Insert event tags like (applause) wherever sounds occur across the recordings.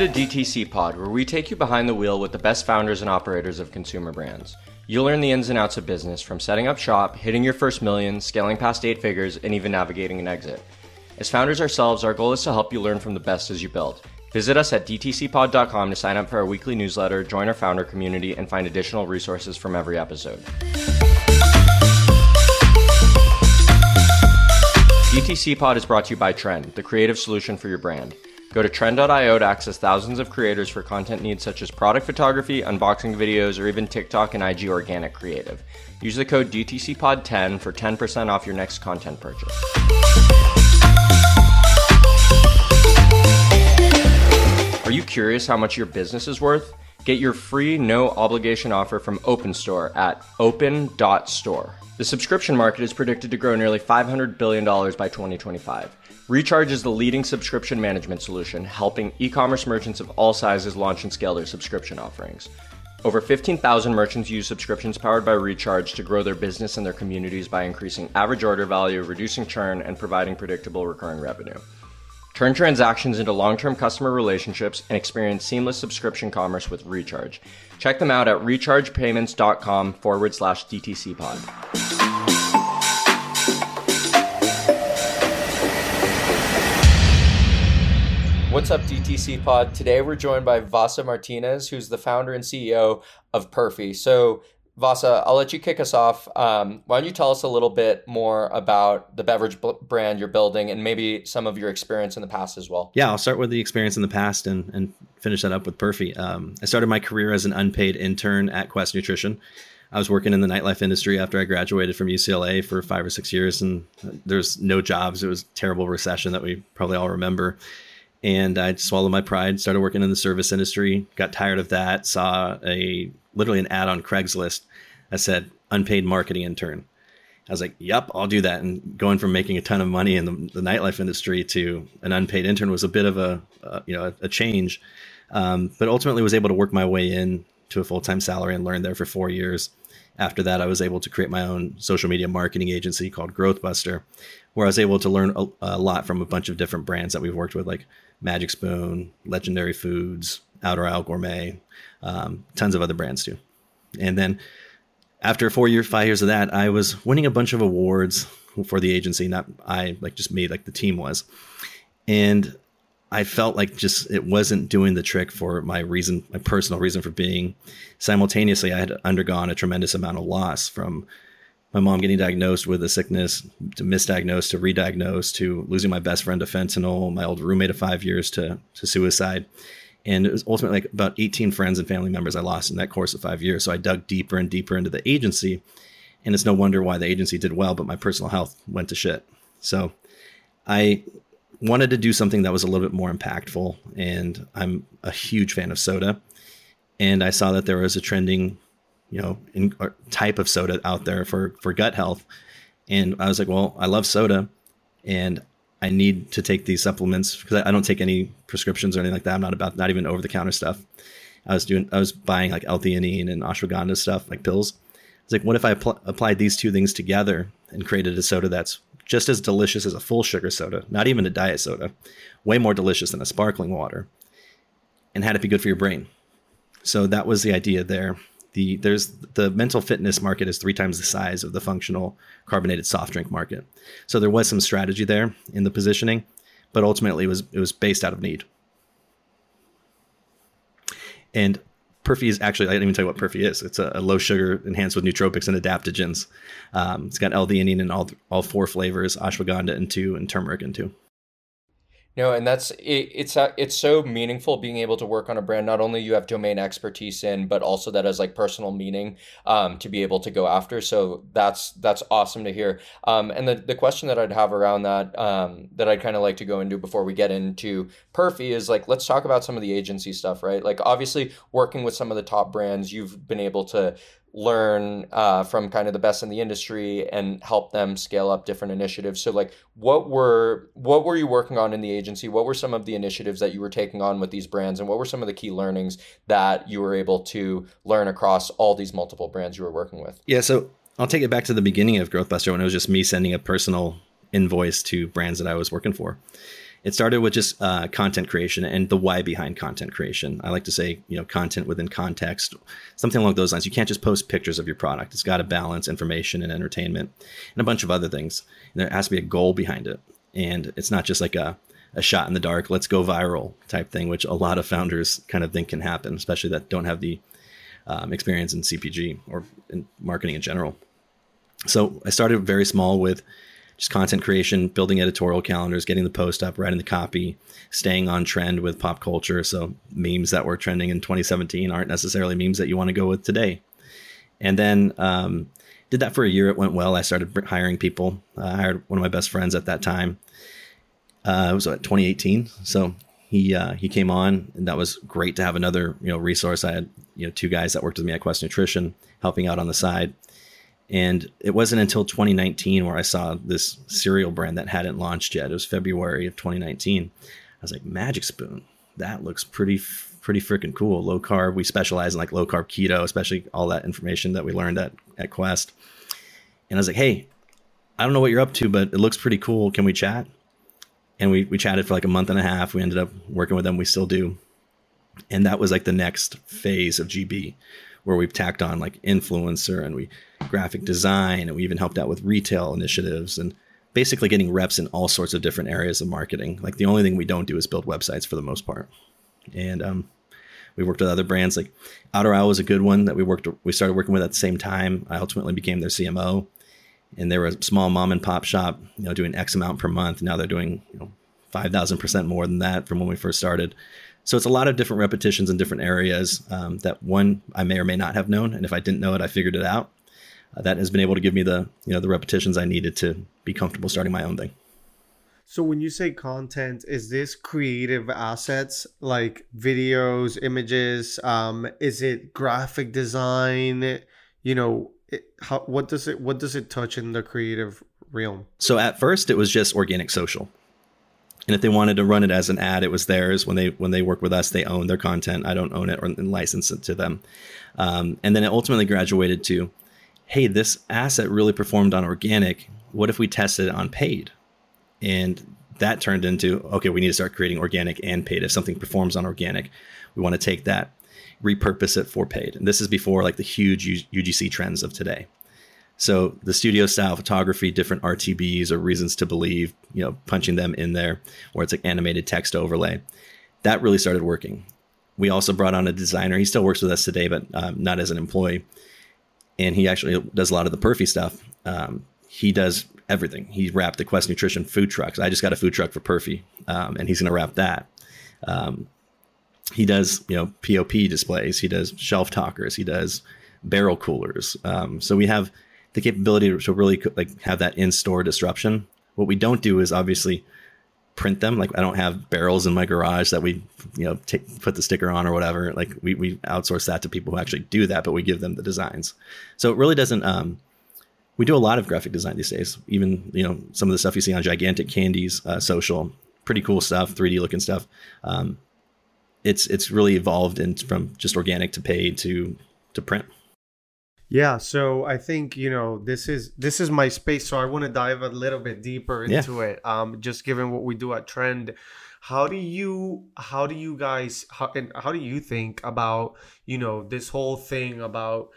To DTC Pod, where we take you behind the wheel with the best founders and operators of consumer brands. You'll learn the ins and outs of business from setting up shop, hitting your first million, scaling past eight figures, and even navigating an exit. As founders ourselves, our goal is to help you learn from the best as you build. Visit us at dtcpod.com to sign up for our weekly newsletter, join our founder community, and find additional resources from every episode. DTC Pod is brought to you by Trend, the creative solution for your brand. Go to trend.io to access thousands of creators for content needs such as product photography, unboxing videos, or even TikTok and IG organic creative. Use the code DTCPOD10 for 10% off your next content purchase. Are you curious how much your business is worth? Get your free no obligation offer from OpenStore at open.store. The subscription market is predicted to grow nearly $500 billion by 2025. Recharge is the leading subscription management solution, helping e commerce merchants of all sizes launch and scale their subscription offerings. Over 15,000 merchants use subscriptions powered by Recharge to grow their business and their communities by increasing average order value, reducing churn, and providing predictable recurring revenue. Turn transactions into long term customer relationships and experience seamless subscription commerce with Recharge. Check them out at rechargepayments.com forward slash DTC pod. What's up, DTC Pod? Today we're joined by Vasa Martinez, who's the founder and CEO of Perfy. So, Vasa, I'll let you kick us off. Um, why don't you tell us a little bit more about the beverage b- brand you're building and maybe some of your experience in the past as well? Yeah, I'll start with the experience in the past and, and finish that up with Perfy. Um, I started my career as an unpaid intern at Quest Nutrition. I was working in the nightlife industry after I graduated from UCLA for five or six years, and there's no jobs. It was terrible recession that we probably all remember and I swallowed my pride. Started working in the service industry. Got tired of that. Saw a literally an ad on Craigslist that said unpaid marketing intern. I was like, "Yep, I'll do that." And going from making a ton of money in the, the nightlife industry to an unpaid intern was a bit of a uh, you know a, a change, um, but ultimately was able to work my way in to a full time salary and learn there for four years. After that, I was able to create my own social media marketing agency called Growthbuster, where I was able to learn a, a lot from a bunch of different brands that we've worked with, like Magic Spoon, Legendary Foods, Outer Aisle Gourmet, um, tons of other brands too. And then after four years, five years of that, I was winning a bunch of awards for the agency. Not I, like just me, like the team was. And I felt like just it wasn't doing the trick for my reason, my personal reason for being. Simultaneously, I had undergone a tremendous amount of loss from my mom getting diagnosed with a sickness, to misdiagnosed, to re-diagnosed, to losing my best friend to fentanyl, my old roommate of five years to to suicide, and it was ultimately like about 18 friends and family members I lost in that course of five years. So I dug deeper and deeper into the agency, and it's no wonder why the agency did well, but my personal health went to shit. So I wanted to do something that was a little bit more impactful, and I'm a huge fan of soda, and I saw that there was a trending you know in, uh, type of soda out there for for gut health. And i was like well i love soda and i need to take these supplements because I, don't take any prescriptions or anything like that. I'm not about not even over the counter stuff. I was doing i was buying like l-theanine and ashwagandha stuff like pills. It's like what if i pl- applied these two things together and created a soda that's just as delicious as a full sugar soda not even a diet soda way more delicious than a sparkling water and had it be good for your brain? So that was the idea there the there's the mental fitness market is three times the size of the functional carbonated soft drink market. So there was some strategy there in the positioning, but ultimately it was it was based out of need. And Perfy is actually I didn't even tell you what Perfy is. It's a, a low sugar enhanced with nootropics and adaptogens. Um, it's got L-theanine in all all four flavors, ashwagandha in two, and turmeric in two. No, and that's it, it's uh, it's so meaningful being able to work on a brand. Not only you have domain expertise in, but also that has like personal meaning um, to be able to go after. So that's that's awesome to hear. Um, and the the question that I'd have around that um, that I'd kind of like to go into before we get into Perfy is like let's talk about some of the agency stuff, right? Like obviously working with some of the top brands, you've been able to learn uh, from kind of the best in the industry and help them scale up different initiatives. So like what were what were you working on in the agency? What were some of the initiatives that you were taking on with these brands? And what were some of the key learnings that you were able to learn across all these multiple brands you were working with? Yeah so i'll take it back to the beginning of growthbuster when it was just me sending a personal invoice to brands that i was working for it started with just uh, content creation and the why behind content creation. I like to say, you know, content within context, something along those lines. You can't just post pictures of your product. It's got to balance information and entertainment and a bunch of other things. And there has to be a goal behind it. And it's not just like a, a shot in the dark, let's go viral type thing, which a lot of founders kind of think can happen, especially that don't have the um, experience in CPG or in marketing in general. So I started very small with just content creation, building editorial calendars, getting the post up, writing the copy, staying on trend with pop culture. So memes that were trending in 2017 aren't necessarily memes that you want to go with today. And then um, did that for a year. It went well. I started hiring people. Uh, I hired one of my best friends at that time. Uh, it was what, 2018. So he uh, he came on, and that was great to have another you know resource. I had you know two guys that worked with me at Quest Nutrition, helping out on the side. And it wasn't until 2019 where I saw this cereal brand that hadn't launched yet. It was February of 2019. I was like, Magic Spoon, that looks pretty pretty freaking cool. Low carb. We specialize in like low carb keto, especially all that information that we learned at at Quest. And I was like, hey, I don't know what you're up to, but it looks pretty cool. Can we chat? And we we chatted for like a month and a half. We ended up working with them. We still do. And that was like the next phase of GB where we've tacked on like influencer and we graphic design and we even helped out with retail initiatives and basically getting reps in all sorts of different areas of marketing. Like the only thing we don't do is build websites for the most part. And um, we worked with other brands like Outer Aisle was a good one that we worked we started working with at the same time. I ultimately became their CMO. And they were a small mom and pop shop, you know, doing X amount per month. Now they're doing, you know, five thousand percent more than that from when we first started. So it's a lot of different repetitions in different areas um, that one I may or may not have known, and if I didn't know it, I figured it out. Uh, that has been able to give me the you know the repetitions I needed to be comfortable starting my own thing. So when you say content, is this creative assets like videos, images? Um, is it graphic design? You know, it, how, what does it what does it touch in the creative realm? So at first, it was just organic social and if they wanted to run it as an ad, it was theirs. When they when they work with us, they own their content. I don't own it or license it to them. Um, and then it ultimately graduated to, hey, this asset really performed on organic. What if we tested it on paid? And that turned into okay, we need to start creating organic and paid. If something performs on organic, we want to take that, repurpose it for paid. And this is before like the huge UGC trends of today. So the studio style photography, different RTBs or reasons to believe, you know, punching them in there, where it's like animated text overlay, that really started working. We also brought on a designer. He still works with us today, but um, not as an employee. And he actually does a lot of the Perfy stuff. Um, he does everything. He wrapped the Quest Nutrition food trucks. I just got a food truck for Perfy, um, and he's going to wrap that. Um, he does, you know, POP displays. He does shelf talkers. He does barrel coolers. Um, so we have the capability to really like have that in-store disruption. What we don't do is obviously print them. Like I don't have barrels in my garage that we, you know, put the sticker on or whatever. Like we, we outsource that to people who actually do that, but we give them the designs. So it really doesn't, um, we do a lot of graphic design these days. Even, you know, some of the stuff you see on gigantic candies, uh, social, pretty cool stuff, 3D looking stuff. Um, it's, it's really evolved in from just organic to paid to, to print. Yeah, so I think you know this is this is my space, so I want to dive a little bit deeper into yeah. it. Um, just given what we do at Trend, how do you how do you guys how and how do you think about you know this whole thing about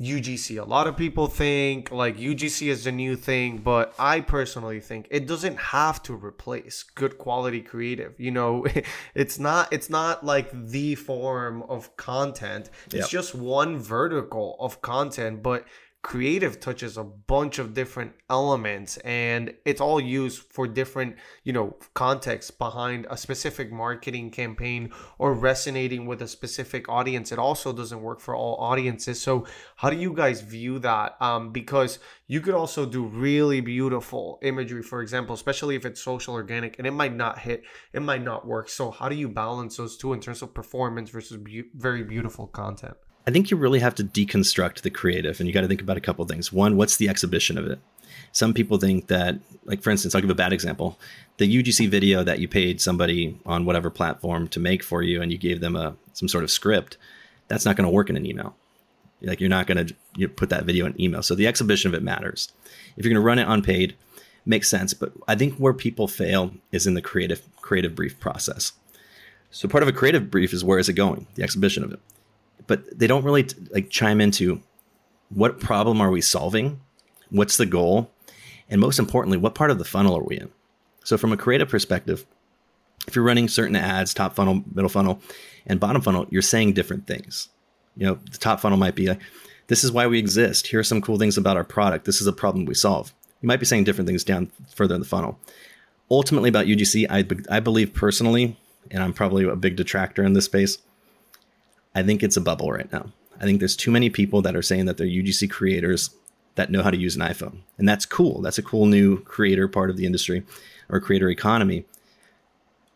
UGC. A lot of people think like UGC is the new thing, but I personally think it doesn't have to replace good quality creative. You know, (laughs) it's not it's not like the form of content. It's yep. just one vertical of content, but creative touches a bunch of different elements and it's all used for different you know contexts behind a specific marketing campaign or resonating with a specific audience. It also doesn't work for all audiences. So how do you guys view that? Um, because you could also do really beautiful imagery for example especially if it's social organic and it might not hit it might not work. So how do you balance those two in terms of performance versus be- very beautiful content I think you really have to deconstruct the creative and you got to think about a couple things. One, what's the exhibition of it? Some people think that, like, for instance, I'll give a bad example. The UGC video that you paid somebody on whatever platform to make for you and you gave them a some sort of script, that's not going to work in an email. Like, you're not going to you put that video in email. So the exhibition of it matters. If you're going to run it unpaid, makes sense. But I think where people fail is in the creative creative brief process. So part of a creative brief is where is it going, the exhibition of it. But they don't really like chime into what problem are we solving, what's the goal, and most importantly, what part of the funnel are we in. So from a creative perspective, if you're running certain ads, top funnel, middle funnel, and bottom funnel, you're saying different things. You know, the top funnel might be like, this is why we exist. Here are some cool things about our product. This is a problem we solve. You might be saying different things down further in the funnel. Ultimately, about UGC, I, I believe personally, and I'm probably a big detractor in this space, I think it's a bubble right now. I think there's too many people that are saying that they're UGC creators that know how to use an iPhone. And that's cool. That's a cool new creator part of the industry or creator economy.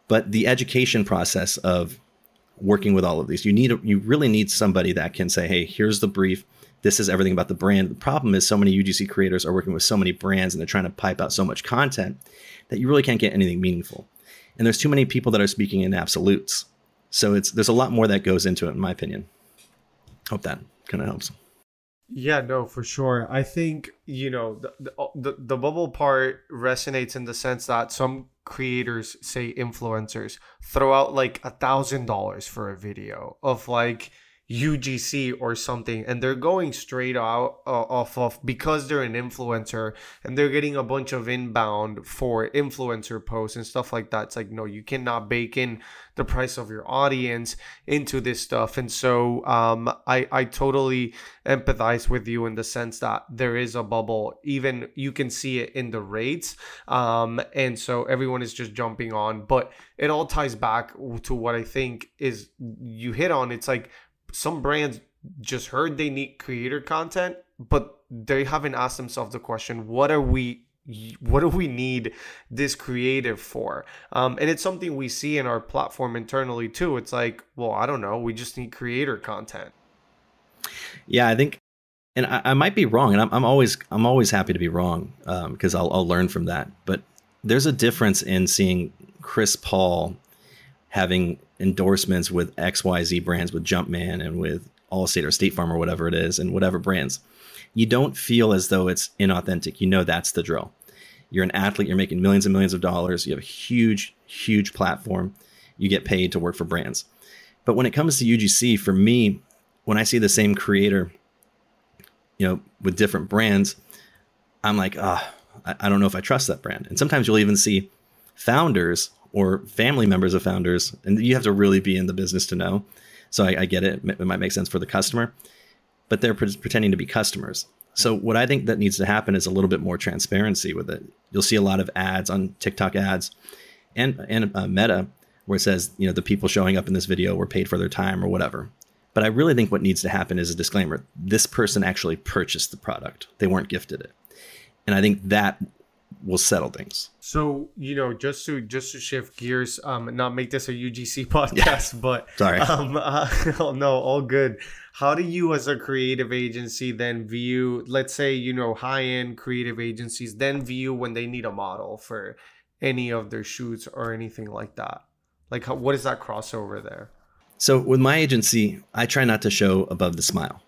But the education process of working with all of these, you need you really need somebody that can say, "Hey, here's the brief this is everything about the brand. The problem is so many UGC creators are working with so many brands and they're trying to pipe out so much content that you really can't get anything meaningful. And there's too many people that are speaking in absolutes. So it's there's a lot more that goes into it, in my opinion. Hope that kind of helps. Yeah, no, for sure. I think you know the, uh, the the bubble part resonates in the sense that some creators, say influencers, throw out like a thousand dollars for a video of like UGC or something, and they're going straight out uh, off of because they're an influencer and they're getting a bunch of inbound for influencer posts and stuff like that. It's like, no, you cannot bake in the price of your audience into this stuff. And so um, I, I totally empathize with you in the sense that there is a bubble. Even you can see it in the rates. Um, and so everyone is just jumping on. But it all ties back to what I think is you hit on. It's like, some brands just heard they need creator content, but they haven't asked themselves the question, what are we what do we need this creative for? Um, and it's something we see in our platform internally too. It's like, well, I don't know, we just need creator content. Yeah, I think, and I, I might be wrong, and I'm, I'm, always I'm always happy to be wrong because um, I'll, I'll learn from that. But there's a difference in seeing Chris Paul having endorsements with XYZ brands, with Jumpman and with Allstate or State Farm or whatever it is, and whatever brands, you don't feel as though it's inauthentic. You know that's the drill. You're an athlete, you're making millions and millions of dollars, you have a huge, huge platform, you get paid to work for brands. But when it comes to UGC, for me, when I see the same creator, you know, with different brands, I'm like, ah, oh, I, I don't know if I trust that brand. And sometimes you'll even see founders or family members of founders, and you have to really be in the business to know. So I, I get it; it might make sense for the customer, but they're pre- pretending to be customers. So what I think that needs to happen is a little bit more transparency with it. You'll see a lot of ads on TikTok ads and and uh, Meta where it says you know the people showing up in this video were paid for their time or whatever. But I really think what needs to happen is a disclaimer: this person actually purchased the product; they weren't gifted it. And I think that will settle things. So you know, just to just to shift gears, um, not make this a UGC (laughs) podcast, yeah. but sorry, (laughs) um, uh, (laughs) oh, no, all good. How do you, as a creative agency, then view, let's say, you know, high end creative agencies, then view when they need a model for any of their shoots or anything like that? Like, how, what is that crossover there? So with my agency, I try not to show above the smile.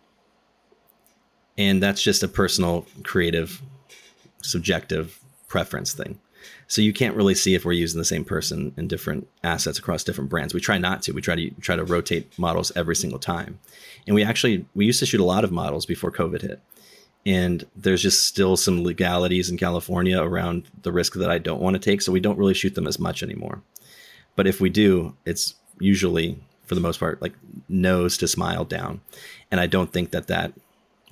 And that's just a personal, creative, subjective preference thing. So you can't really see if we're using the same person in different assets across different brands. We try not to. We try to try to rotate models every single time. And we actually we used to shoot a lot of models before COVID hit. And there's just still some legalities in California around the risk that I don't want to take, so we don't really shoot them as much anymore. But if we do, it's usually for the most part like nose to smile down. And I don't think that that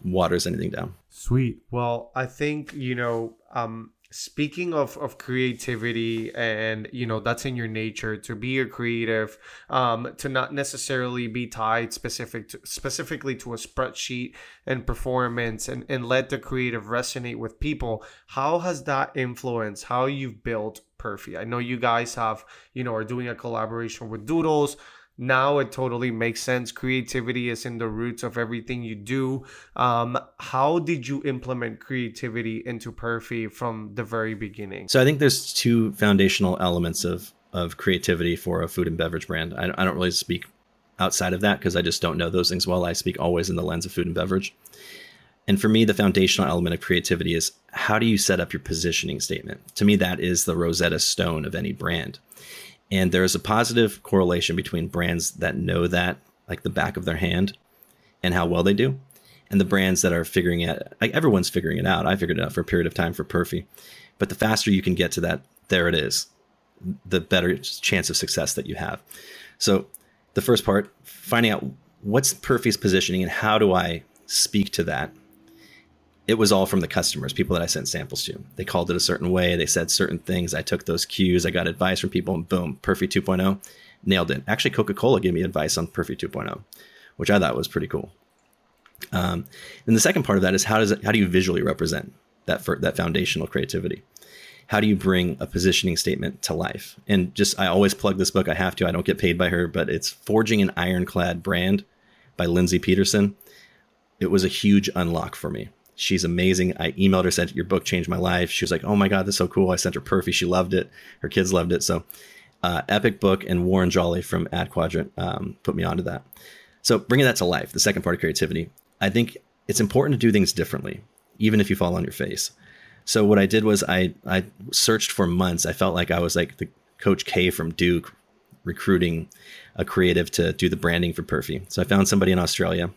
waters anything down. Sweet. Well, I think, you know, um speaking of, of creativity and you know that's in your nature to be a creative um, to not necessarily be tied specific to, specifically to a spreadsheet and performance and, and let the creative resonate with people how has that influenced how you've built perfy i know you guys have you know are doing a collaboration with doodles now it totally makes sense. Creativity is in the roots of everything you do. Um, how did you implement creativity into perfy from the very beginning? So i think there's two foundational elements of of creativity for a food and beverage brand. I, I don't really speak outside of that because i just don't know those things well. I speak always in the lens of food and beverage. And for me, the foundational element of creativity is how do you set up your positioning statement? To me, that is the Rosetta Stone of any brand. And there's a positive correlation between brands that know that, like the back of their hand, and how well they do, and the brands that are figuring it. Like everyone's figuring it out. I figured it out for a period of time for Perfy, but the faster you can get to that, there it is, the better chance of success that you have. So, the first part, finding out what's Perfy's positioning and how do I speak to that it was all from the customers, people that I sent samples to. They called it a certain way. They said certain things. I took those cues. I got advice from people, and boom, Perfy 2.0, nailed it. Actually, Coca Cola gave me advice on Perfy 2.0, which I thought was pretty cool. Um, and the second part of that is how does it, how do you visually represent that for, that foundational creativity? How do you bring a positioning statement to life? And just I always plug this book. I have to. I don't get paid by her, but it's Forging an Ironclad Brand by Lindsay Pedersen. It was a huge unlock for me She's amazing. I emailed her, said, Your book changed my life. She was like, Oh my God, that's so cool. I sent her Perfy. She loved it. Her kids loved it. So, uh, epic book. And Warren Jolly from AdQuadrant um, put me onto that. So, bringing that to life, the second part of creativity, I think it's important to do things differently, even if you fall on your face. So, what I did was I, I searched for months. I felt like I was like the Coach K from Duke recruiting a creative to do the branding for Perfy. So, I found somebody in Australia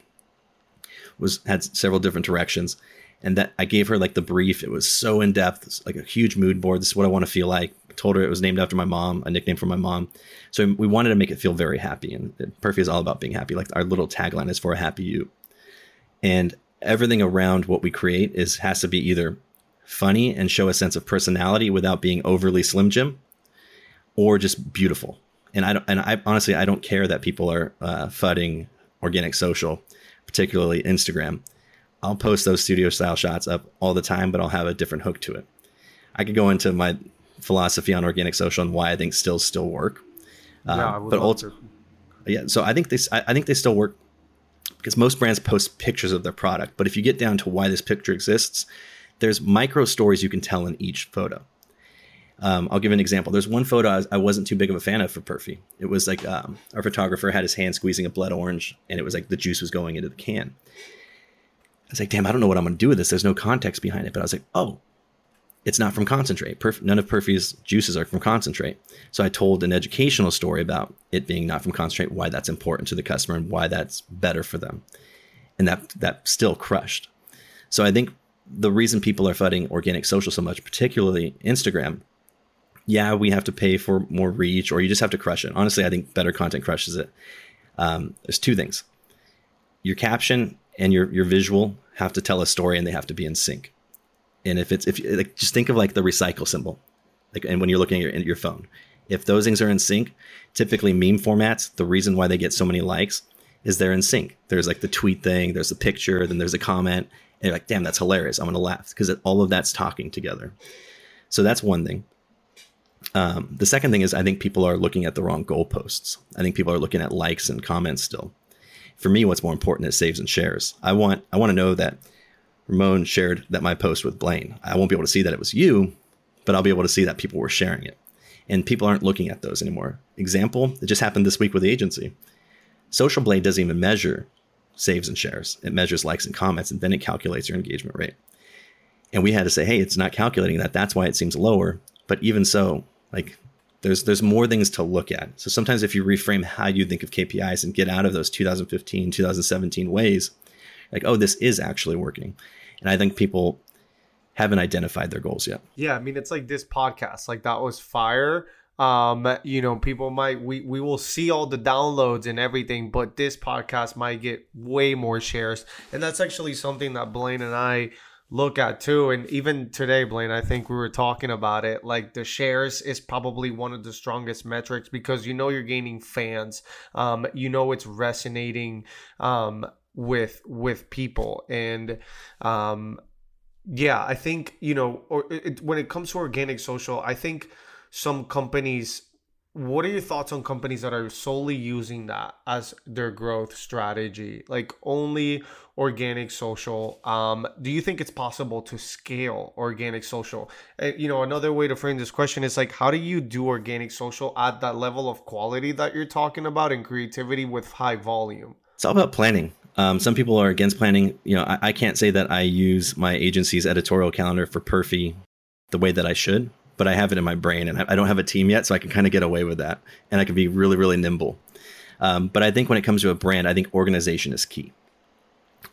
was had several different directions and that I gave her like the brief. It was so in depth, like a huge mood board. This is what I want to feel like. I told her it was named after my mom, a nickname for my mom. So we wanted to make it feel very happy, and Perfy is all about being happy. Like our little tagline is for a happy you, and everything around what we create is has to be either funny and show a sense of personality without being overly slim jim, or just beautiful. And I don't, and I honestly I don't care that people are uh, fudding organic social, particularly Instagram I'll post those studio style shots up all the time, but I'll have a different hook to it. I could go into my philosophy on organic social and why I think stills still work. Um, yeah, but also, yeah. So I think this, I, I think they still work because most brands post pictures of their product. But if you get down to why this picture exists, there's micro stories you can tell in each photo. Um, I'll give an example. There's one photo I, was, I wasn't too big of a fan of for Perfy. It was like um, our photographer had his hand squeezing a blood orange, and it was like the juice was going into the can I was like, damn, I don't know what I'm going to do with this. There's no context behind it. But I was like, oh, it's not from concentrate. Perf- none of Perfy's juices are from concentrate. So I told an educational story about it being not from concentrate, why that's important to the customer and why that's better for them. And that that still crushed. So I think the reason people are fighting organic social so much, particularly Instagram, yeah, we have to pay for more reach, or you just have to crush it. Honestly, I think better content crushes it. Um, there's two things: your caption and your your visual have to tell a story and they have to be in sync. And if it's if like just think of like the recycle symbol, like and when you're looking at your your phone, if those things are in sync, typically meme formats, the reason why they get so many likes is they're in sync. There's like the tweet thing, there's a picture, then there's a comment, and you're like, damn, that's hilarious. I'm gonna laugh because all of that's talking together. So that's one thing. Um, the second thing is I think people are looking at the wrong goalposts. I think people are looking at likes and comments still for me, what's more important is saves and shares. I want I want to know that Ramon shared that my post with Blaine. I won't be able to see that it was you, but I'll be able to see that people were sharing it. And people aren't looking at those anymore. Example, it just happened this week with the agency. Social Blade doesn't even measure saves and shares. It measures likes and comments, and then it calculates your engagement rate. And we had to say, hey, it's not calculating that. That's why it seems lower. But even so, like there's there's more things to look at. So sometimes if you reframe how you think of KPIs and get out of those 2015, 2017 ways, like oh, this is actually working. And I think people haven't identified their goals yet. Yeah, I mean it's like this podcast, like that was fire. Um, you know, people might we we will see all the downloads and everything, but this podcast might get way more shares. And that's actually something that Blaine and I look at too. And even today, Blaine, I think we were talking about it. Like the shares is probably one of the strongest metrics because you know you're gaining fans. Um, you know it's resonating um, with with people, and um, yeah, I think you know, or it, when it comes to organic social, I think some companies what are your thoughts on companies that are solely using that as their growth strategy? Like only organic social. Um, do you think it's possible to scale organic social? Uh, you know another way to frame this question is like how do you do organic social at that level of quality that you're talking about and creativity with high volume? It's all about planning. Um, some people are against planning. You know, I, I, can't say that I use my agency's editorial calendar for Perfy the way that I should, but I have it in my brain, and I don't have a team yet, so I can kind of get away with that, and I can be really, really nimble. Um, but I think when it comes to a brand, I think organization is key.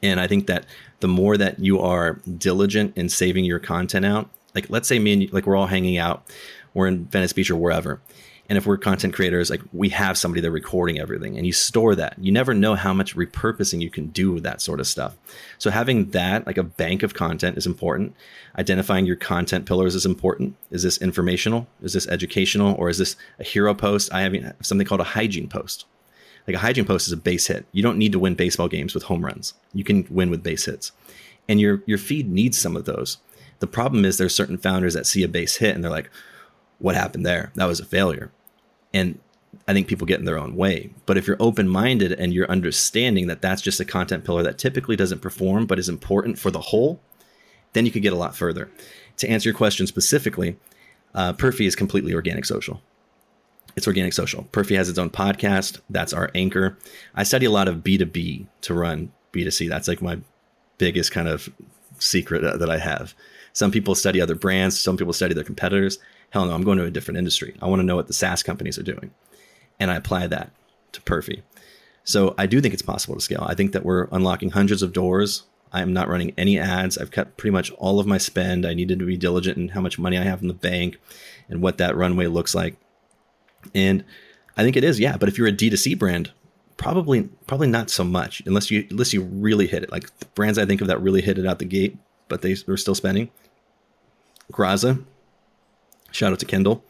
And I think that the more that you are diligent in saving your content out, like let's say me and you, like we're all hanging out, we're in Venice Beach or wherever. And if we're content creators, like we have somebody that's recording everything and you store that. You never know how much repurposing you can do with that sort of stuff. So having that, like a bank of content, is important. Identifying your content pillars is important. Is this informational? Is this educational? Or is this a hero post? I have something called a hygiene post. Like a hygiene post is a base hit. You don't need to win baseball games with home runs. You can win with base hits. And your your feed needs some of those. The problem is there's certain founders that see a base hit and they're like, what happened there? That was a failure. And I think people get in their own way. But if you're open minded and you're understanding that that's just a content pillar that typically doesn't perform but is important for the whole, then you could get a lot further. To answer your question specifically, uh, Perfy is completely organic social it's organic social. Perfy has its own podcast. That's our anchor. I study a lot of B2B to run B2C. That's like my biggest kind of secret uh, that I have. Some people study other brands, some people study their competitors. Hell no, I'm going to a different industry. I want to know what the SaaS companies are doing. And I apply that to Perfy. So I do think it's possible to scale. I think that we're unlocking hundreds of doors. I'm not running any ads. I've cut pretty much all of my spend. I needed to be diligent in how much money I have in the bank and what that runway looks like. And I think it is, yeah. But if you're a D2C brand, probably probably not so much unless you unless you really hit it. Like brands I think of that really hit it out the gate, but they were still spending. Graza, shout out to Kendall.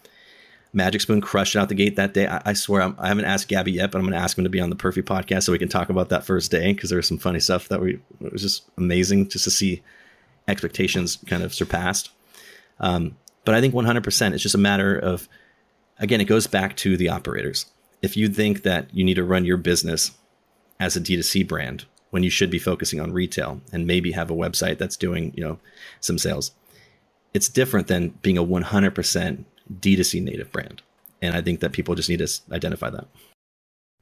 Magic Spoon crushed out the gate that day. I, I swear I'm, I have not asked Gabi yet, but I'm going to ask him to be on the Perfy podcast so we can talk about that first day because there was some funny stuff that we it was just amazing just to see expectations kind of surpassed. Um, but I think 100% it's just a matter of again, it goes back to the operators. If you think that you need to run your business as a D2C brand when you should be focusing on retail and maybe have a website that's doing, you know, some sales, it's different than being a 100% D2C native brand. And I think that people just need to identify that.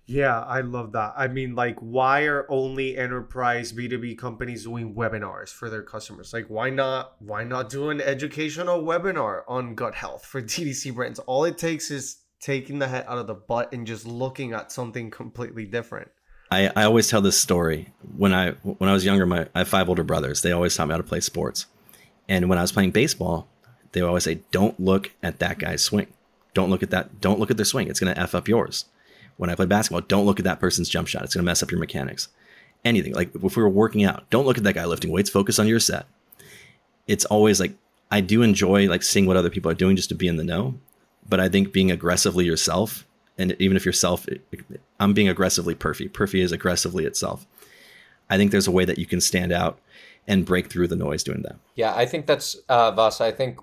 Yeah, I love that. I mean, like, why are only enterprise B2B companies doing webinars for their customers? Like, why not why not do an educational webinar on gut health for (laughs) DTC brands? All it takes is taking the head out of the butt and just looking at something completely different. I, I always tell this story. When I when I was younger, my I have five older brothers. They always taught me how to play sports. And when I was playing baseball, they would always say, Don't look at that guy's swing. Don't look at that, don't look at their swing. It's gonna F up yours when I play basketball, don't look at that person's jump shot. It's going to mess up your mechanics. Anything like if we were working out, don't look at that guy lifting weights. Focus on your set. It's always like I do enjoy like seeing what other people are doing just to be in the know, but I think being aggressively yourself, and even if yourself, I'm being aggressively Perfy. Perfy is aggressively itself. I think there's a way that you can stand out and break through the noise doing that. Yeah, I think that's uh, Vas. I think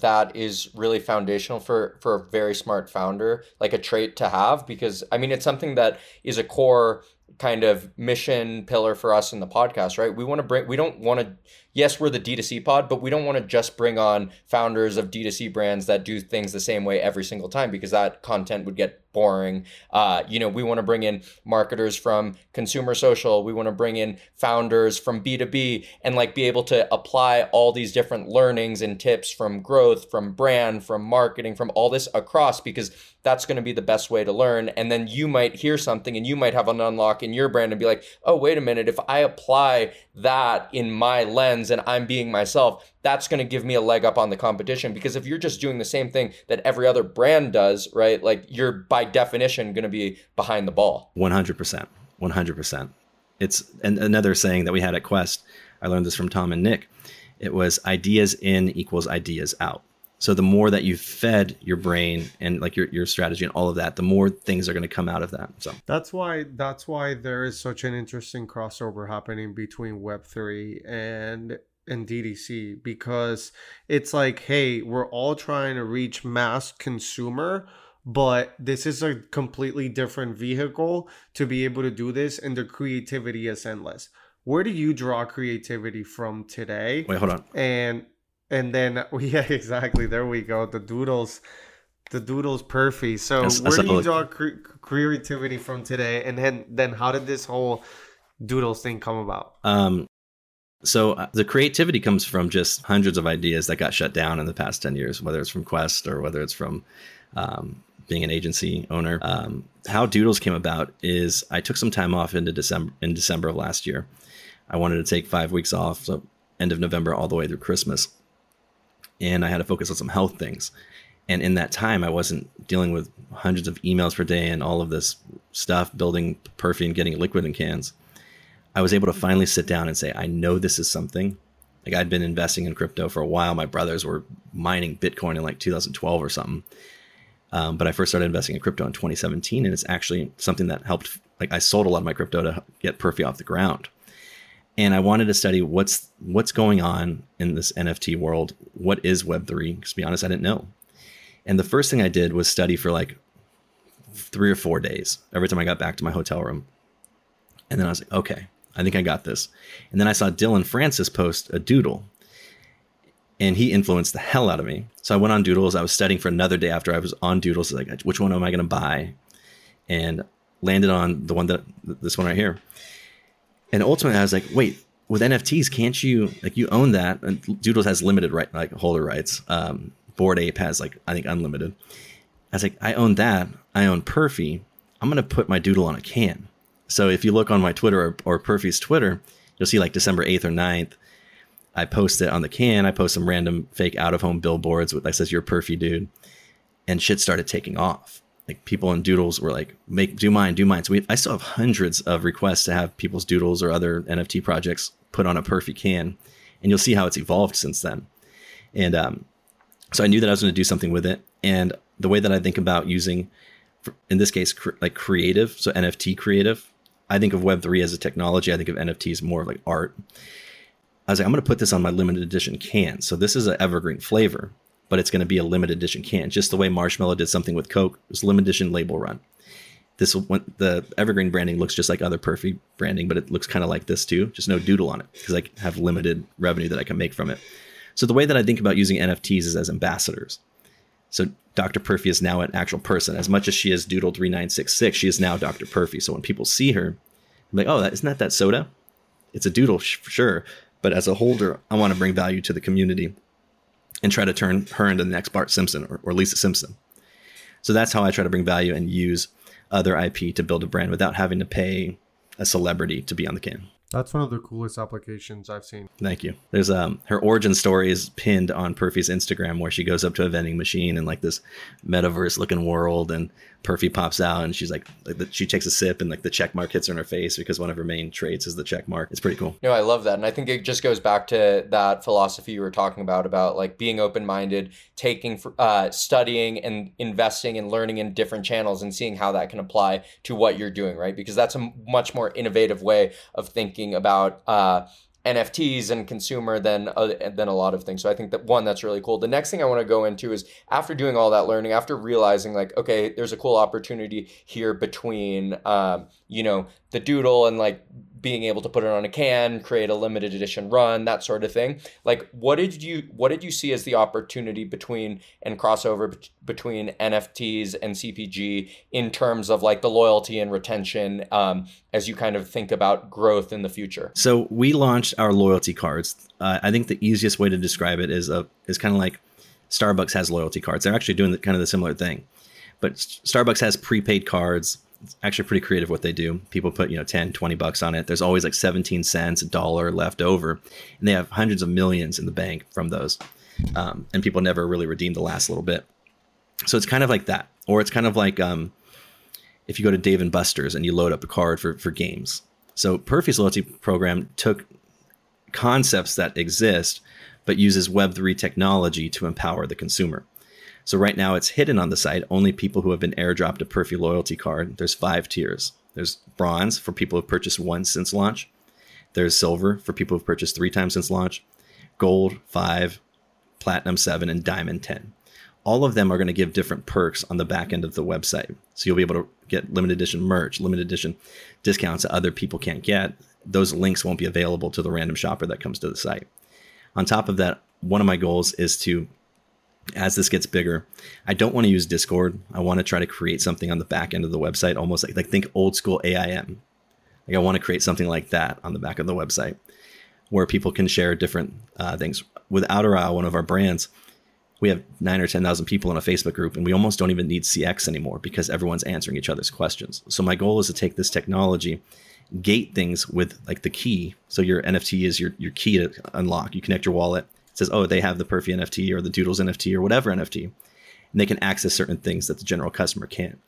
that is really foundational for for a very smart founder like a trait to have because i mean it's something that is a core kind of mission pillar for us in the podcast right we want to bring we don't want to yes, we're the D2C pod, but we don't want to just bring on founders of D2C brands that do things the same way every single time because that content would get boring. Uh, you know, we want to bring in marketers from consumer social. We want to bring in founders from B2B and like be able to apply all these different learnings and tips from growth, from brand, from marketing, from all this across because that's going to be the best way to learn. And then you might hear something and you might have an unlock in your brand and be like, oh, wait a minute, if I apply that in my lens and I'm being myself, that's going to give me a leg up on the competition. Because if you're just doing the same thing that every other brand does, right, like you're by definition going to be behind the ball. 100%. 100%. It's and another saying that we had at Quest. I learned this from Tom and Nick. It was ideas in equals ideas out. So the more that you've fed your brain and like your, your strategy and all of that, the more things are going to come out of that. So that's why that's why there is such an interesting crossover happening between Web three and and DTC because it's like, hey, we're all trying to reach mass consumer, but this is a completely different vehicle to be able to do this, and the creativity is endless. Where do you draw creativity from today? Wait, hold on. And and then (laughs) yeah, exactly. There we go. The doodles, the doodles, perfect. So yes, where do you draw cre- creativity from today? And then then how did this whole Doodles thing come about? Um, so uh, the creativity comes from just hundreds of ideas that got shut down in the past 10 years, whether it's from Quest or whether it's from um, being an agency owner. Um, how Doodles came about is I took some time off into December in December of last year. I wanted to take five weeks off, so end of November all the way through Christmas, and I had to focus on some health things. And in that time, I wasn't dealing with hundreds of emails per day and all of this stuff, building Perfy and getting liquid in cans. I was able to finally sit down and say, I know this is something. Like I'd been investing in crypto for a while. My brothers were mining Bitcoin in like 2012 or something. Um, but I first started investing in crypto in 2017, and it's actually something that helped. Like I sold a lot of my crypto to get Perfy off the ground, and I wanted to study what's what's going on in this NFT world. What is Web three? To be honest, I didn't know. And the first thing I did was study for like three or four days every time I got back to my hotel room, and then I was like, okay, I think I got this. And then I saw Dillon Francis post a doodle and he influenced the hell out of me. So I went on Doodles. I was studying for another day after I was on Doodles, like which one am I going to buy, and landed on the one that this one right here. And ultimately, I was like, wait, with NFTs, can't you like you own that? And Doodles has limited right like holder rights. Um, Bored Ape has like I think unlimited. I was like, I own that. I own Perfy. I'm gonna put my doodle on a can. So if you look on my Twitter or, or Perfy's Twitter, you'll see like December 8th or 9th, I post it on the can. I post some random fake out of home billboards with that says "You're perfy, dude," and shit started taking off. Like people in Doodles were like, "Make do mine, do mine." So we, I still have hundreds of requests to have people's Doodles or other NFT projects put on a perfy can, and you'll see how it's evolved since then. And um, so I knew that I was going to do something with it. And the way that I think about using, in this case, cr- like creative, so NFT creative, I think of Web three as a technology. I think of NFTs more like art. I was like, I'm going to put this on my limited edition can. So this is an evergreen flavor, but it's going to be a limited edition can, just the way Marshmello did something with Coke. It was limited edition label run. This one, the evergreen branding looks just like other Perfy branding, but it looks kind of like this too, just no doodle on it because I have limited revenue that I can make from it. So the way that I think about using NFTs is as ambassadors. So Dr. Perfy is now an actual person. As much as she is Doodle 3966, she is now Dr. Perfy. So when people see her, I'm like, oh, that, isn't that that soda? It's a doodle for sure. But as a holder, I want to bring value to the community and try to turn her into the next Bart Simpson or, or Lisa Simpson. So that's how I try to bring value and use other IP to build a brand without having to pay a celebrity to be on the can. That's one of the coolest applications I've seen. Thank you. There's um her origin story is pinned on Perfy's Instagram where she goes up to a vending machine in like this metaverse looking world and Perfy pops out and she's like, like the, she takes a sip and like the check mark hits her in her face because one of her main traits is the check mark. It's pretty cool. No, I love that. And I think it just goes back to that philosophy you were talking about, about like being open minded, taking, uh, studying and investing and learning in different channels and seeing how that can apply to what you're doing, right? Because that's a much more innovative way of thinking about, uh, NFTs and consumer than uh, than a lot of things. So I think that one that's really cool. The next thing I want to go into is after doing all that learning, after realizing like okay, there's a cool opportunity here between um, you know the doodle and like being able to put it on a can, create a limited edition run, that sort of thing. Like, what did you what did you see as the opportunity between and crossover between NFTs and CPG in terms of like the loyalty and retention um, as you kind of think about growth in the future? So we launched our loyalty cards. Uh, I think the easiest way to describe it is a is kind of like Starbucks has loyalty cards. They're actually doing the, kind of the similar thing, but Starbucks has prepaid cards it's actually pretty creative what they do. People put, you know, 10, 20 bucks on it. There's always like 17 cents, a dollar left over. And they have hundreds of millions in the bank from those. Um, and people never really redeem the last little bit. So it's kind of like that. Or it's kind of like um, if you go to Dave and Buster's and you load up a card for, for games. So Perfy's loyalty program took concepts that exist, but uses Web3 technology to empower the consumer. So right now it's hidden on the site. Only people who have been airdropped a Perfy loyalty card. There's five tiers. There's bronze for people who've purchased once since launch. There's silver for people who've purchased three times since launch. Gold five, platinum seven, and diamond ten. All of them are going to give different perks on the back end of the website. So you'll be able to get limited edition merch, limited edition discounts that other people can't get. Those links won't be available to the random shopper that comes to the site. On top of that, one of my goals is to as this gets bigger, I don't want to use Discord. I want to try to create something on the back end of the website, almost like, like think old school AIM. Like I want to create something like that on the back of the website where people can share different uh, things. With Outer Aisle, one of our brands, we have nine or 10,000 people in a Facebook group, and we almost don't even need CX anymore because everyone's answering each other's questions. So my goal is to take this technology, gate things with like the key. So your NFT is your, your key to unlock. You connect your wallet. Says, oh, they have the Perfy NFT or the Doodles NFT or whatever NFT. And they can access certain things that the general customer can't.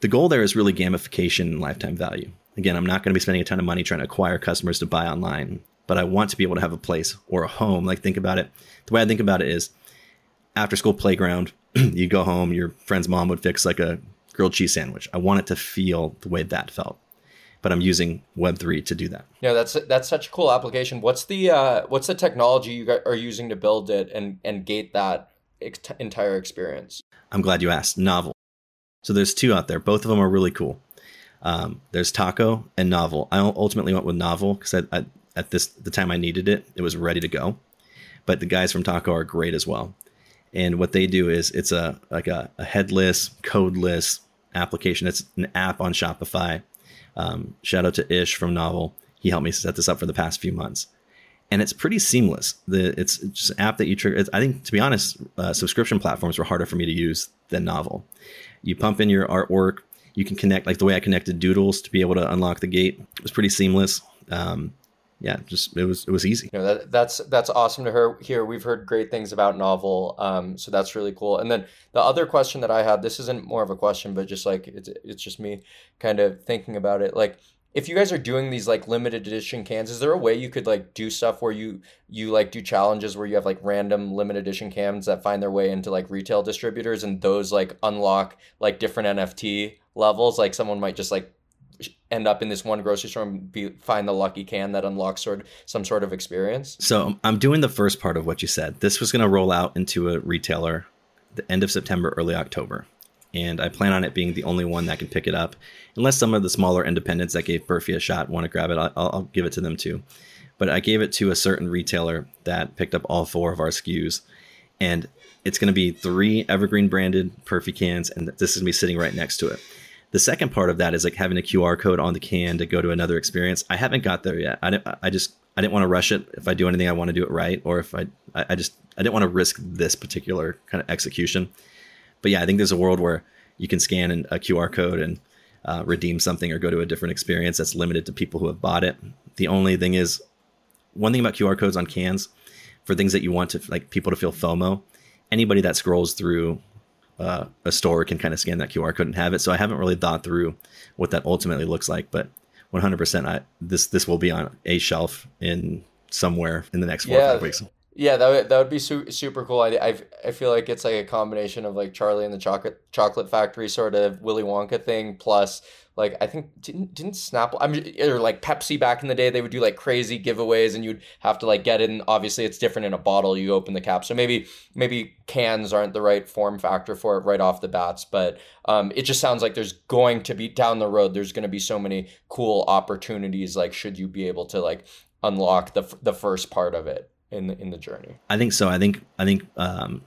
The goal there is really gamification and lifetime value. Again, I'm not going to be spending a ton of money trying to acquire customers to buy online but I want to be able to have a place or a home. Like think about it. The way I think about it is after school playground, (clears throat) you go home, your friend's mom would fix like a grilled cheese sandwich. I want it to feel the way that felt. But I'm using Web3 to do that. Yeah, that's that's such a cool application. What's the uh, what's the technology you are using to build it and and gate that ex- entire experience? I'm glad you asked. Novel. So there's two out there. Both of them are really cool. Um, there's Taco and Novel. I ultimately went with Novel because I, I, at this the time I needed it, it was ready to go. But the guys from Taco are great as well. And what they do is it's a like a, a headless, codeless application. It's an app on Shopify. Um, shout out to Ish from Novel. He helped me set this up for the past few months, and it's pretty seamless. The it's just an app that you trigger. I think to be honest, uh, subscription platforms were harder for me to use than Novel. You pump in your artwork. You can connect like the way I connected Doodles to be able to unlock the gate. It was pretty seamless. Um, yeah, just it was it was easy. You know, that, that's that's awesome to hear. Here, we've heard great things about Novel, um, so that's really cool. And then the other question that I had, this isn't more of a question, but just like it's it's just me kind of thinking about it. Like, if you guys are doing these like limited edition cans, is there a way you could like do stuff where you you like do challenges where you have like random limited edition cans that find their way into like retail distributors and those like unlock like different NFT levels? Like someone might just like end up in this one grocery store and be, find the lucky can that unlocks sort some sort of experience. So um, I'm doing the first part of what you said. This was going to roll out into a retailer the end of September, early October. And I plan on it being the only one that can pick it up. Unless some of the smaller independents that gave Perfy a shot want to grab it, I'll, I'll give it to them too. But I gave it to a certain retailer that picked up all four of our SKUs. And it's going to be three evergreen branded Perfy cans, and this is going to be sitting right next to it. The second part of that is like having a QR code on the can to go to another experience. I haven't got there yet. I I just I didn't want to rush it. If I do anything, I want to do it right, or if I I just I didn't want to risk this particular kind of execution. But yeah, I think there's a world where you can scan a QR code and uh, redeem something or go to a different experience that's limited to people who have bought it. The only thing is, one thing about QR codes on cans for things that you want to like people to feel FOMO. Anybody that scrolls through uh, a store can kind of scan that QR code and have it. So I haven't really thought through what that ultimately looks like, but 100%, I, this this will be on a shelf in somewhere in the next four yeah, or five weeks. Yeah, that would, that would be su- super cool. I, I, I feel like it's like a combination of like Charlie and the Chocolate Chocolate Factory sort of Willy Wonka thing plus like I think didn't didn't Snapple I'm or like Pepsi back in the day they would do like crazy giveaways and you'd have to like get and obviously it's different in a bottle you open the cap so maybe maybe cans aren't the right form factor for it right off the bats but um, it just sounds like there's going to be down the road there's going to be so many cool opportunities like should you be able to like unlock the the first part of it in the, in the journey I think so I think I think um,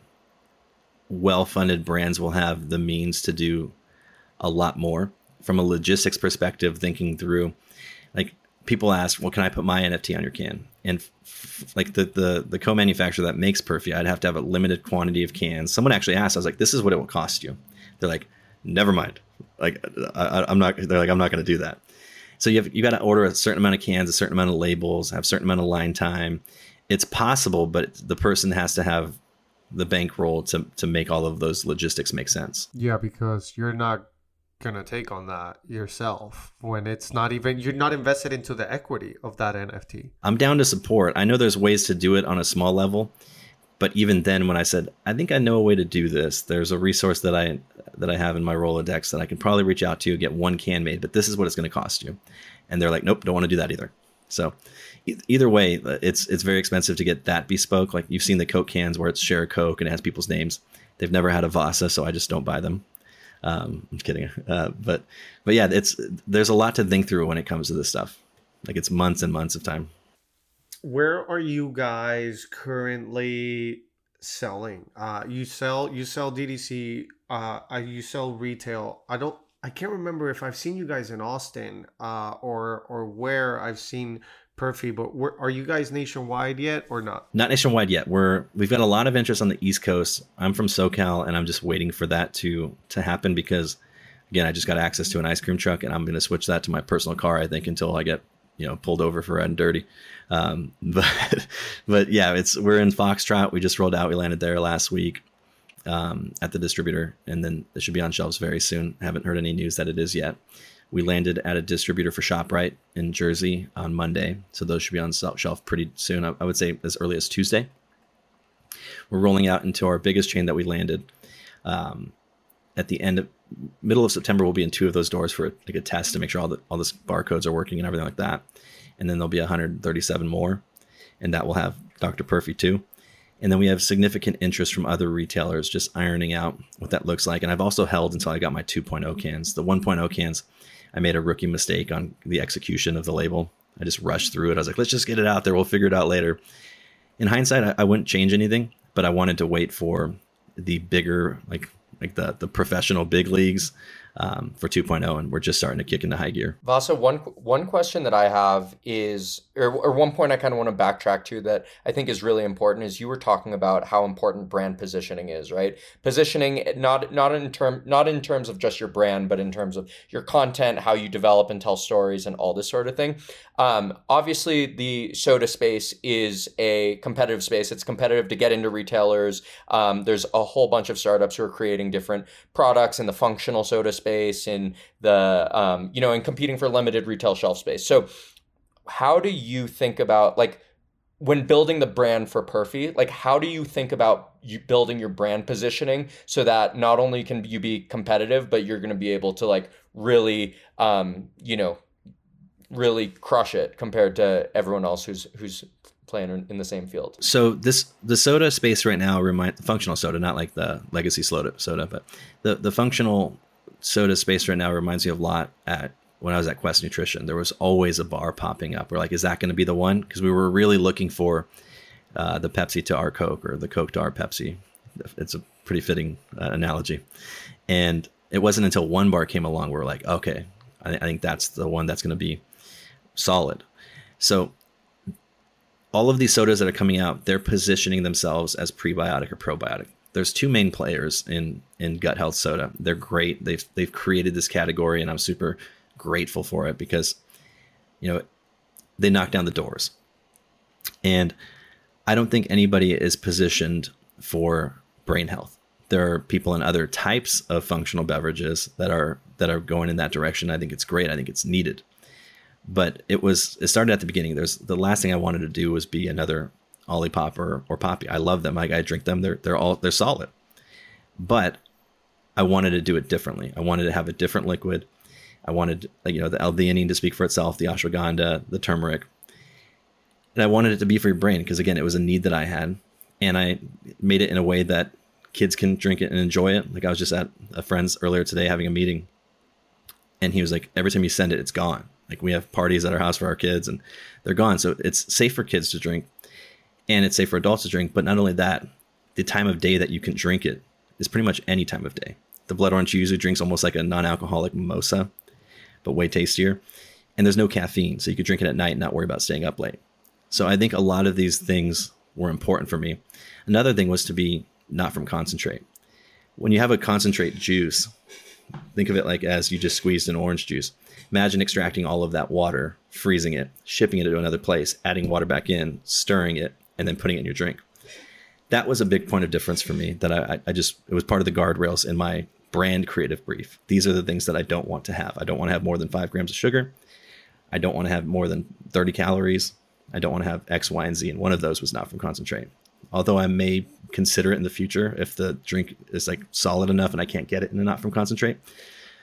well funded brands will have the means to do a lot more from a logistics perspective, thinking through, like people ask, well, can I put my NFT on your can? And f- like the the the co-manufacturer that makes Perfy, I'd have to have a limited quantity of cans. Someone actually asked, I was like, this is what it will cost you. They're like, never mind. Like I, am not. They're like, I'm not going to do that. So you have you got to order a certain amount of cans, a certain amount of labels, have a certain amount of line time. It's possible, but the person has to have the bankroll to to make all of those logistics make sense. Yeah, because you're not gonna take on that yourself when it's not even you're not invested into the equity of that NFT? I'm down to support. I know there's ways to do it on a small level, but even then when I said I think I know a way to do this, there's a resource that I that I have in my Rolodex that I can probably reach out to get one can made, but this is what it's going to cost you. And they're like, "Nope, don't want to do that either." So either way, it's it's very expensive to get that bespoke. Like you've seen the Coke cans where it's share Coke and it has people's names. They've never had a Vasa, so I just don't buy them. Um, I'm kidding, (laughs) uh, but but yeah, it's there's a lot to think through when it comes to this stuff. Like it's months and months of time. Where are you guys currently selling? Uh, you sell you sell DTC. Uh, you sell retail. I don't. I can't remember if I've seen you guys in Austin uh, or or where I've seen Perfy, but are you guys nationwide yet or not? Not nationwide yet. We're we've got a lot of interest on the East Coast. I'm from SoCal, and I'm just waiting for that to to happen because, again, I just got access to an ice cream truck, and I'm going to switch that to my personal car. I think until I get you know pulled over for red and dirty. Um, (laughs) but but yeah, it's we're in Foxtrot. We just rolled out. We landed there last week um, at the distributor, and then it should be on shelves very soon. I haven't heard any news that it is yet. We landed at a distributor for ShopRite in Jersey on Monday, so those should be on shelf pretty soon. I, would say as early as Tuesday. We're rolling out into our biggest chain that we landed um, at the end of middle of September. We'll be in two of those doors for like a test to make sure all the all the barcodes are working and everything like that. And then there'll be 137 more, and that will have Dr. Perfy too. And then we have significant interest from other retailers just ironing out what that looks like. And I've also held until I got my 2.0 cans. The 1.0 cans I made a rookie mistake on the execution of the label. I just rushed through it. I was like, let's just get it out there. We'll figure it out later. In hindsight, I, I wouldn't change anything, but I wanted to wait for the bigger, like like the the professional big leagues um, for 2.0, and we're just starting to kick into high gear. Vasa, one one question that I have is, or, or one point I kind of want to backtrack to that I think is really important is you were talking about how important brand positioning is, right? Positioning not not in term not in terms of just your brand, but in terms of your content, how you develop and tell stories, and all this sort of thing. Um, obviously, the soda space is a competitive space. It's competitive to get into retailers. Um, there's a whole bunch of startups who are creating different products in the functional soda space, in the um, you know, and competing for limited retail shelf space. So, how do you think about like? when building the brand for Perfy, like how do you think about you building your brand positioning so that not only can you be competitive, but you're going to be able to like really, um, you know, really crush it compared to everyone else who's who's playing in the same field. So this the soda space right now remind functional soda, not like the legacy soda soda, but the the functional soda space right now reminds me of a lot at when I was at Quest Nutrition. There was always a bar popping up. We're like, is that going to be the one? Because we were really looking for uh, the Pepsi to our Coke or the Coke to our Pepsi. It's a pretty fitting uh, analogy. And it wasn't until one bar came along where we're like, okay, I, I think that's the one that's going to be solid. So all of these sodas that are coming out, they're positioning themselves as prebiotic or probiotic. There's two main players in in gut health soda. They're great. They've they've created this category, and I'm super grateful for it because you know they knock down the doors. And I don't think anybody is positioned for brain health. There are people in other types of functional beverages that are that are going in that direction. I think it's great. I think it's needed but it was it started at the beginning. There's the last thing I wanted to do was be another Olipop or, or Poppi. I love them. I, I drink them. They're they're all they're solid. But I wanted to do it differently. I wanted to have a different liquid. I wanted you know the L-theanine to speak for itself, the ashwagandha, the turmeric, and I wanted it to be for your brain because again, it was a need that I had, and I made it in a way that kids can drink it and enjoy it. Like I was just at a friend's earlier today having a meeting, and he was like, every time you send it, it's gone. Like we have parties at our house for our kids and they're gone. So it's safe for kids to drink and it's safe for adults to drink. But not only that, the time of day that you can drink it is pretty much any time of day. The blood orange usually drinks almost like a non-alcoholic mimosa, but way tastier. And there's no caffeine, so you could drink it at night and not worry about staying up late. So I think a lot of these things were important for me. Another thing was to be not from concentrate. When you have a concentrate juice, think of it like as you just squeezed an orange juice. Imagine extracting all of that water, freezing it, shipping it to another place, adding water back in, stirring it, and then putting it in your drink. That was a big point of difference for me that I, I just, it was part of the guardrails in my brand creative brief. These are the things that I don't want to have. I don't want to have more than five grams of sugar. I don't want to have more than 30 calories. I don't want to have X, Y, and Z. And one of those was not from concentrate. Although I may consider it in the future if the drink is like solid enough and I can't get it in a not from concentrate.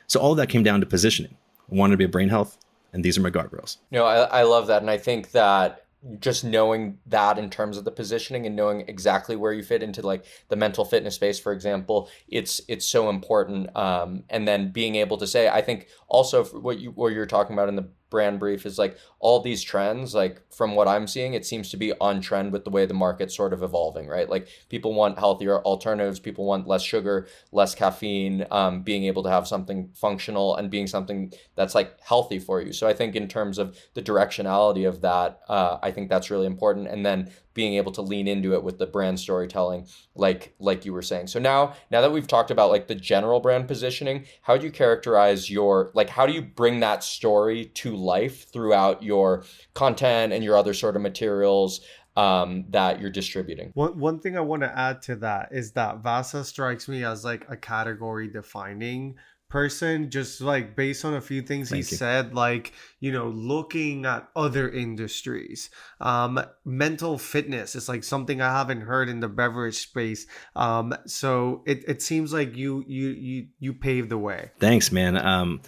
So all of that came down to positioning. I wanted to be a brain health, and these are my guardrails. No, I, I love that. And I think that just knowing that in terms of the positioning and knowing exactly where you fit into like the mental fitness space for example it's it's so important. Um, and then being able to say i think also what you what you're talking about in the brand brief is like all these trends like from what i'm seeing it seems to be on trend with the way the market's sort of evolving right? Like people want healthier alternatives people want less sugar less caffeine um, being able to have something functional and being something that's like healthy for you. So i think in terms of the directionality of that uh, i think that's really important. And then being able to lean into it with the brand storytelling like like you were saying. So now now that we've talked about like the general brand positioning how do you characterize your like how do you bring that story to life throughout your content and your other sort of materials um, that you're distributing. One one thing I want to add to that is that Vasa strikes me as like a category defining person just like based on a few things Thank he you. said like you know looking at other industries um mental fitness is like something i haven't heard in the beverage space um so it, it seems like you you you you paved the way thanks man um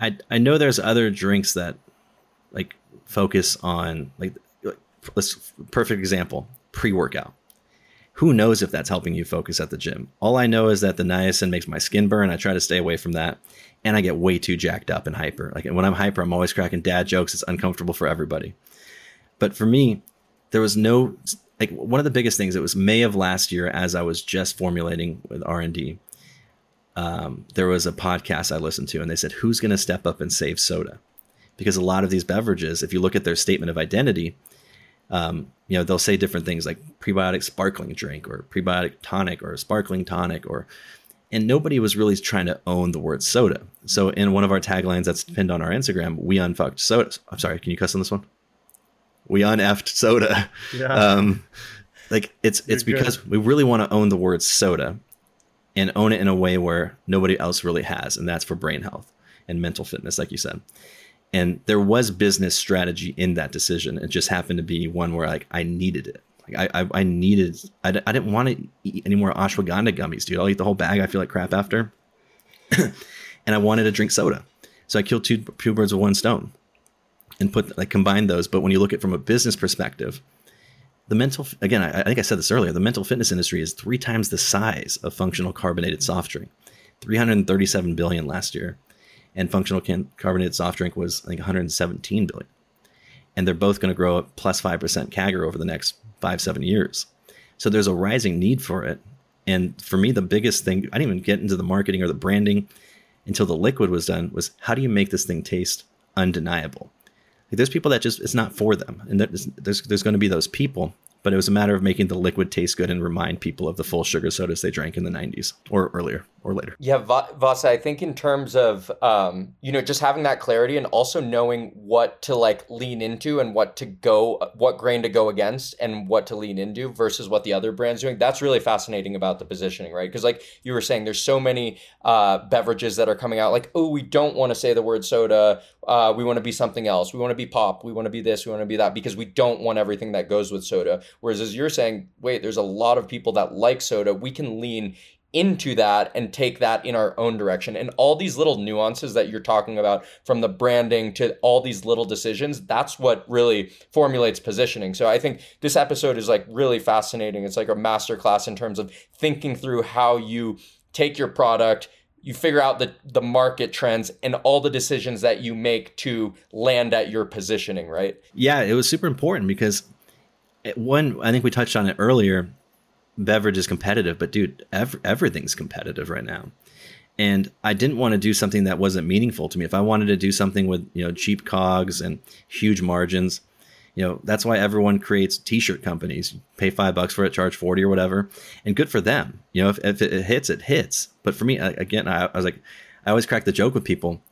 i i know there's other drinks that like focus on like let's perfect example pre-workout who knows if that's helping you focus at the gym? All I know is that the niacin makes my skin burn. I try to stay away from that. And I get way too jacked up and hyper. Like when I'm hyper, I'm always cracking dad jokes. It's uncomfortable for everybody. But for me, there was no like one of the biggest things. It was May of last year as I was just formulating with R and D. Um, there was a podcast I listened to, and they said, "Who's going to step up and save soda?" Because a lot of these beverages, if you look at their statement of identity, um, you know they'll say different things like prebiotic sparkling drink or prebiotic tonic or sparkling tonic or and nobody was really trying to own the word soda so in one of our taglines that's pinned on our instagram we unfucked soda i'm sorry can you cuss on this one we uneffed soda yeah. um like it's it's You're because good. we really want to own the word soda and own it in a way where nobody else really has and that's for brain health and mental fitness like you said and there was business strategy in that decision. It just happened to be one where like I needed it. Like I, I, I needed. I, I didn't want to eat any more ashwagandha gummies, dude. I'll eat the whole bag. I feel like crap after. (clears throat) and I wanted to drink soda, so I killed two two birds with one stone, and put like combined those. But when you look at it from a business perspective, the mental again, I, I think I said this earlier. The mental fitness industry is three times the size of functional carbonated soft drink, 337 billion last year and functional can- carbonated soft drink was like 117 billion. And they're both going to grow at plus 5% CAGR over the next five, seven years. So there's a rising need for it. And for me, the biggest thing, I didn't even get into the marketing or the branding until the liquid was done, was how do you make this thing taste undeniable? There's people that just, it's not for them. And there's, there's, there's going to be those people but it was a matter of making the liquid taste good and remind people of the full sugar sodas they drank in the 90s or earlier or later. Yeah, Vasa, I think in terms of, um, you know, just having that clarity and also knowing what to like lean into and what to go, what grain to go against and what to lean into versus what the other brand's doing. That's really fascinating about the positioning, right? Because like you were saying, there's so many uh, beverages that are coming out like, oh, we don't want to say the word soda. Uh, we want to be something else. We want to be pop. We want to be this. We want to be that because we don't want everything that goes with soda Whereas as you're saying, wait, there's a lot of people that like soda. We can lean into that and take that in our own direction. And all these little nuances that you're talking about from the branding to all these little decisions, that's what really formulates positioning. So I think this episode is like really fascinating. It's like a masterclass in terms of thinking through how you take your product, you figure out the the market trends and all the decisions that you make to land at your positioning, right? Yeah, it was super important because eh, one, I think we touched on it earlier. Beverage is competitive, but dude, ev- everything's competitive right now. And I didn't want to do something that wasn't meaningful to me. If I wanted to do something with you know cheap cogs and huge margins, you know that's why everyone creates t-shirt companies. Pay five bucks for it, charge forty or whatever, and good for them. You know if, if it hits, it hits. But for me, again, I, I was like, I always crack the joke with people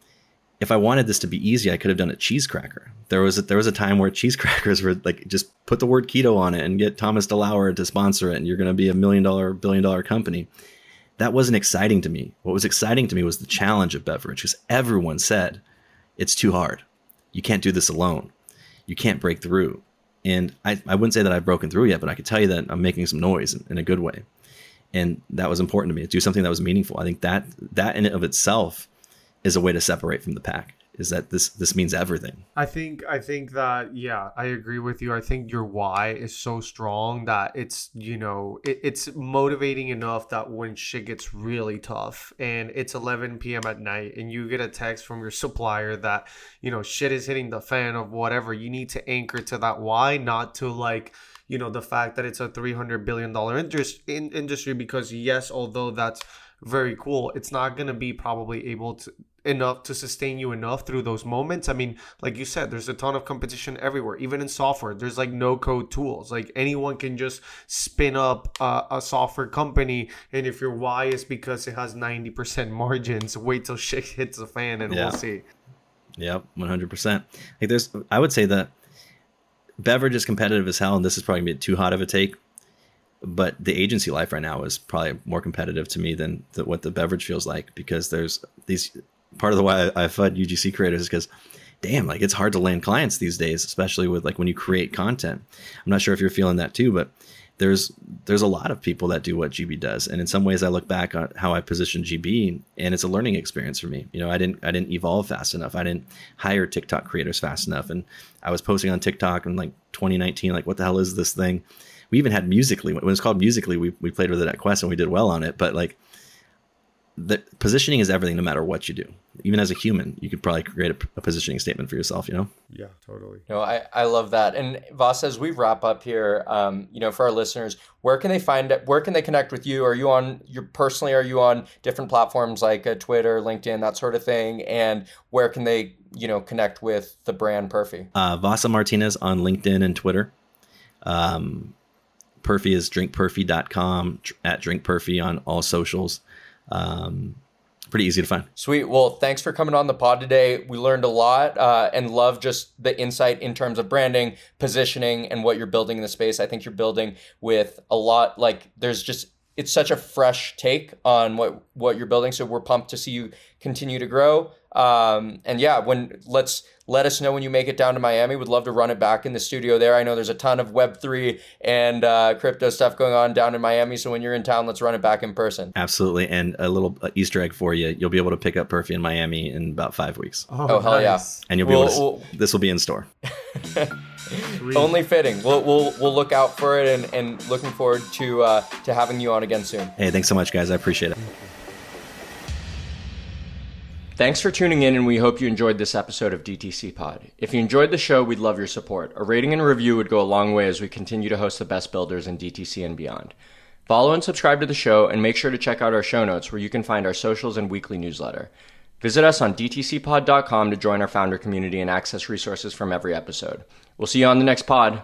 if I wanted this to be easy, I could have done a cheese cracker. There was a, there was a time where cheese (laughs) crackers were like just put the word keto on it and get Thomas DeLauer to sponsor it, and you're going to be a million dollar, billion dollar company. That wasn't exciting to me. What was exciting to me was the challenge of beverage because everyone said it's too hard. You can't do this alone. You can't break through. And I, I wouldn't say that I've broken through yet, but I could tell you that I'm making some noise in, in a good way. And that was important to me do something that was meaningful. I think that that in and of itself is a way to separate from the pack. is that this this means everything. I think I think that yeah, I agree with you. I think your why is so strong that it's you know it, it's motivating enough that when shit gets really tough and it's 11 p.m. at night and you get a text from your supplier that you know shit is hitting the fan of whatever, you need to anchor to that why, not to like you know the fact that it's a 300 billion dollar interest in industry because yes, although that's very cool, it's not going to be probably able to enough to sustain you enough through those moments. I mean, like you said, there's a ton of competition everywhere. Even in software, there's like no code tools. Like anyone can just spin up a, a software company, and if your why is because it has 90% (laughs) margins, wait till shit hits the fan, and yeah. we'll see. Yep, 100%. Like there's, I would say that beverage is competitive as hell, and this is probably gonna be too hot of a take. But the agency life right now is probably more competitive to me than the, what the beverage feels like because there's these part of the why I, I fund UGC creators is because damn, like it's hard to land clients these days, especially with like when you create content. I'm not sure if you're feeling that too, but there's there's a lot of people that do what GB does, and in some ways, I look back on how I positioned GB, and it's a learning experience for me. You know, I didn't I didn't evolve fast enough. I didn't hire TikTok creators fast enough, and I was posting on TikTok in like 2019, like what the hell is this thing? We even had Musical.ly when it was called Musical.ly. We we played with it at Quest and we did well on it, but like the positioning is everything no matter what you do. Even as a human you could probably create a, a, positioning statement for yourself you know? Yeah totally. No i i love that. And Vasa as we wrap up here um you know for our listeners where can they find where can they connect with you? Are you on your personally are you on different platforms like uh, twitter linkedin that sort of thing? And where can they you know connect with the brand perfy uh vasa martinez on linkedin and twitter. Um perfy is drinkperfy.com at drinkperfy on all socials um, pretty easy to find. Sweet. Well, thanks for coming on the pod today. We learned a lot uh, and love just the insight in terms of branding, positioning, and what you're building in the space. I think you're building with a lot. Like, there's just it's such a fresh take on what what you're building. So we're pumped to see you continue to grow. Um, and yeah, when let's let us know when you make it down to Miami. Would love to run it back in the studio there. I know there's a ton of Web three and uh, crypto stuff going on down in Miami. So when you're in town, let's run it back in person. Absolutely, and a little Easter egg for you: you'll be able to pick up Perfy in Miami in about five weeks. Oh, oh hell nice. yeah! And you'll be we'll, able to. We'll, this will be in store. (laughs) Only fitting. We'll, we'll we'll look out for it and, and looking forward to uh, to having you on again soon. Hey, thanks so much, guys. I appreciate it. Thanks for tuning in, and we hope you enjoyed this episode of DTC Pod. If you enjoyed the show, we'd love your support. A rating and review would go a long way as we continue to host the best builders in DTC and beyond. Follow and subscribe to the show, and make sure to check out our show notes where you can find our socials and weekly newsletter. Visit us on dtcpod.com to join our founder community and access resources from every episode. We'll see you on the next pod.